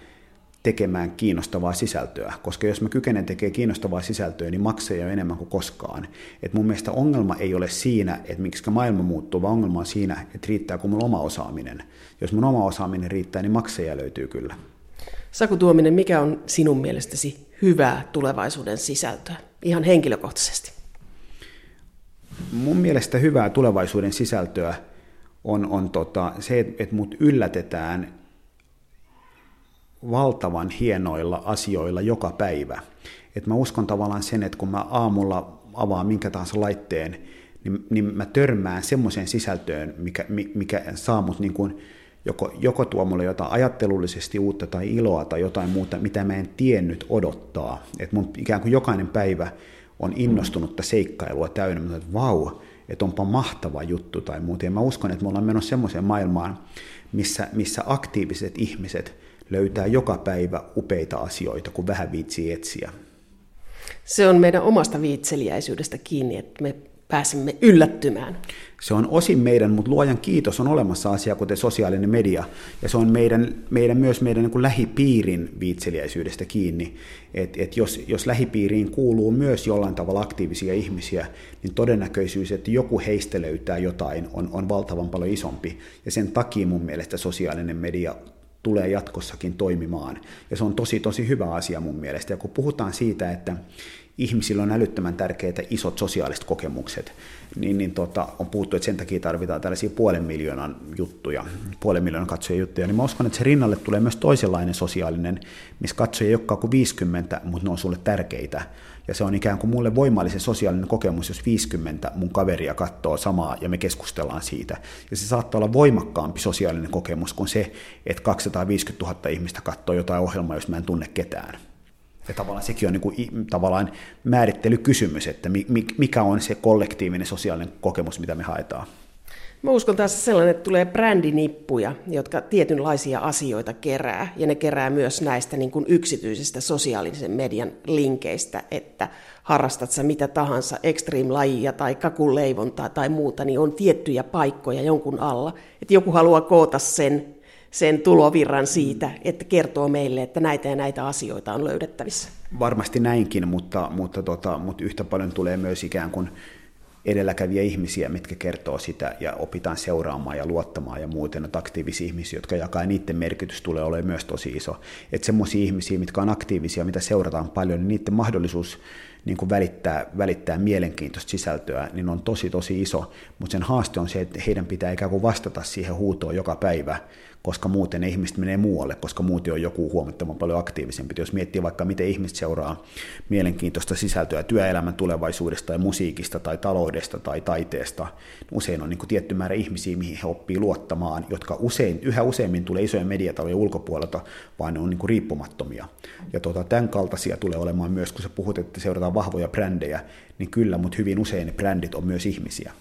tekemään kiinnostavaa sisältöä, koska jos mä kykenen tekemään kiinnostavaa sisältöä, niin maksaa jo enemmän kuin koskaan. Et mun mielestä ongelma ei ole siinä, että miksi maailma muuttuu, vaan ongelma on siinä, että riittääkö mulla oma osaaminen. Jos mun oma osaaminen riittää, niin maksaja löytyy kyllä. Saku Tuominen, mikä on sinun mielestäsi hyvää tulevaisuuden sisältöä, ihan henkilökohtaisesti? Mun mielestä hyvää tulevaisuuden sisältöä on, on tota, se, että mut yllätetään valtavan hienoilla asioilla joka päivä. Et mä uskon tavallaan sen, että kun mä aamulla avaan minkä tahansa laitteen, niin, niin mä törmään semmoiseen sisältöön, mikä, mikä saa mut niin kuin joko, joko tuo mulle jotain ajattelullisesti uutta tai iloa tai jotain muuta, mitä mä en tiennyt odottaa. Että mun ikään kuin jokainen päivä on innostunutta seikkailua täynnä, että vau, että onpa mahtava juttu tai muuta. Ja mä uskon, että me ollaan menossa semmoiseen maailmaan, missä, missä aktiiviset ihmiset löytää joka päivä upeita asioita, kun vähän viitsii etsiä. Se on meidän omasta viitseliäisyydestä kiinni, että me pääsemme yllättymään. Se on osin meidän, mutta luojan kiitos on olemassa asia, kuten sosiaalinen media, ja se on meidän, meidän myös meidän niin kuin lähipiirin viitseliäisyydestä kiinni. Et, et jos, jos lähipiiriin kuuluu myös jollain tavalla aktiivisia ihmisiä, niin todennäköisyys, että joku heistä löytää jotain, on, on valtavan paljon isompi. Ja sen takia mun mielestä sosiaalinen media tulee jatkossakin toimimaan. Ja se on tosi, tosi hyvä asia mun mielestä. Ja kun puhutaan siitä, että ihmisillä on älyttömän tärkeitä isot sosiaaliset kokemukset, niin, niin tota, on puhuttu, että sen takia tarvitaan tällaisia puolen miljoonan juttuja, puolen miljoonan katsojien juttuja, niin mä uskon, että se rinnalle tulee myös toisenlainen sosiaalinen, missä katsoja ei olekaan kuin 50, mutta ne on sulle tärkeitä. Ja se on ikään kuin mulle voimallisen sosiaalinen kokemus, jos 50 mun kaveria katsoo samaa ja me keskustellaan siitä. Ja se saattaa olla voimakkaampi sosiaalinen kokemus kuin se, että 250 000 ihmistä katsoo jotain ohjelmaa, jos mä en tunne ketään. Ja tavallaan sekin on niin kuin, tavallaan määrittelykysymys, että mikä on se kollektiivinen sosiaalinen kokemus, mitä me haetaan. Mä uskon taas sellainen, että tulee brändinippuja, jotka tietynlaisia asioita kerää, ja ne kerää myös näistä niin kuin yksityisistä sosiaalisen median linkeistä, että harrastat sä mitä tahansa, extreme-lajia tai kakuleivontaa tai muuta, niin on tiettyjä paikkoja jonkun alla. Että joku haluaa koota sen sen tulovirran siitä, että kertoo meille, että näitä ja näitä asioita on löydettävissä. Varmasti näinkin, mutta, mutta, tota, mutta yhtä paljon tulee myös ikään kuin edelläkäviä ihmisiä, mitkä kertoo sitä ja opitaan seuraamaan ja luottamaan ja muuten, että aktiivisia ihmisiä, jotka jakaa, niiden merkitys tulee olemaan myös tosi iso. Että semmoisia ihmisiä, mitkä on aktiivisia, mitä seurataan paljon, niin niiden mahdollisuus niin kuin välittää, välittää mielenkiintoista sisältöä, niin on tosi tosi iso, mutta sen haaste on se, että heidän pitää ikään kuin vastata siihen huutoon joka päivä, koska muuten ne ihmiset menee muualle, koska muuten on joku huomattavan paljon aktiivisempi. Jos miettii vaikka, miten ihmiset seuraa mielenkiintoista sisältöä työelämän tulevaisuudesta tai musiikista tai taloudesta tai taiteesta, niin usein on niin kuin tietty määrä ihmisiä, mihin he oppii luottamaan, jotka usein, yhä useimmin tulee isojen mediatalojen ulkopuolelta, vaan ne on niin kuin riippumattomia. Ja tuota, tämän kaltaisia tulee olemaan myös, kun sä puhut, että seurataan vahvoja brändejä, niin kyllä, mutta hyvin usein ne brändit on myös ihmisiä.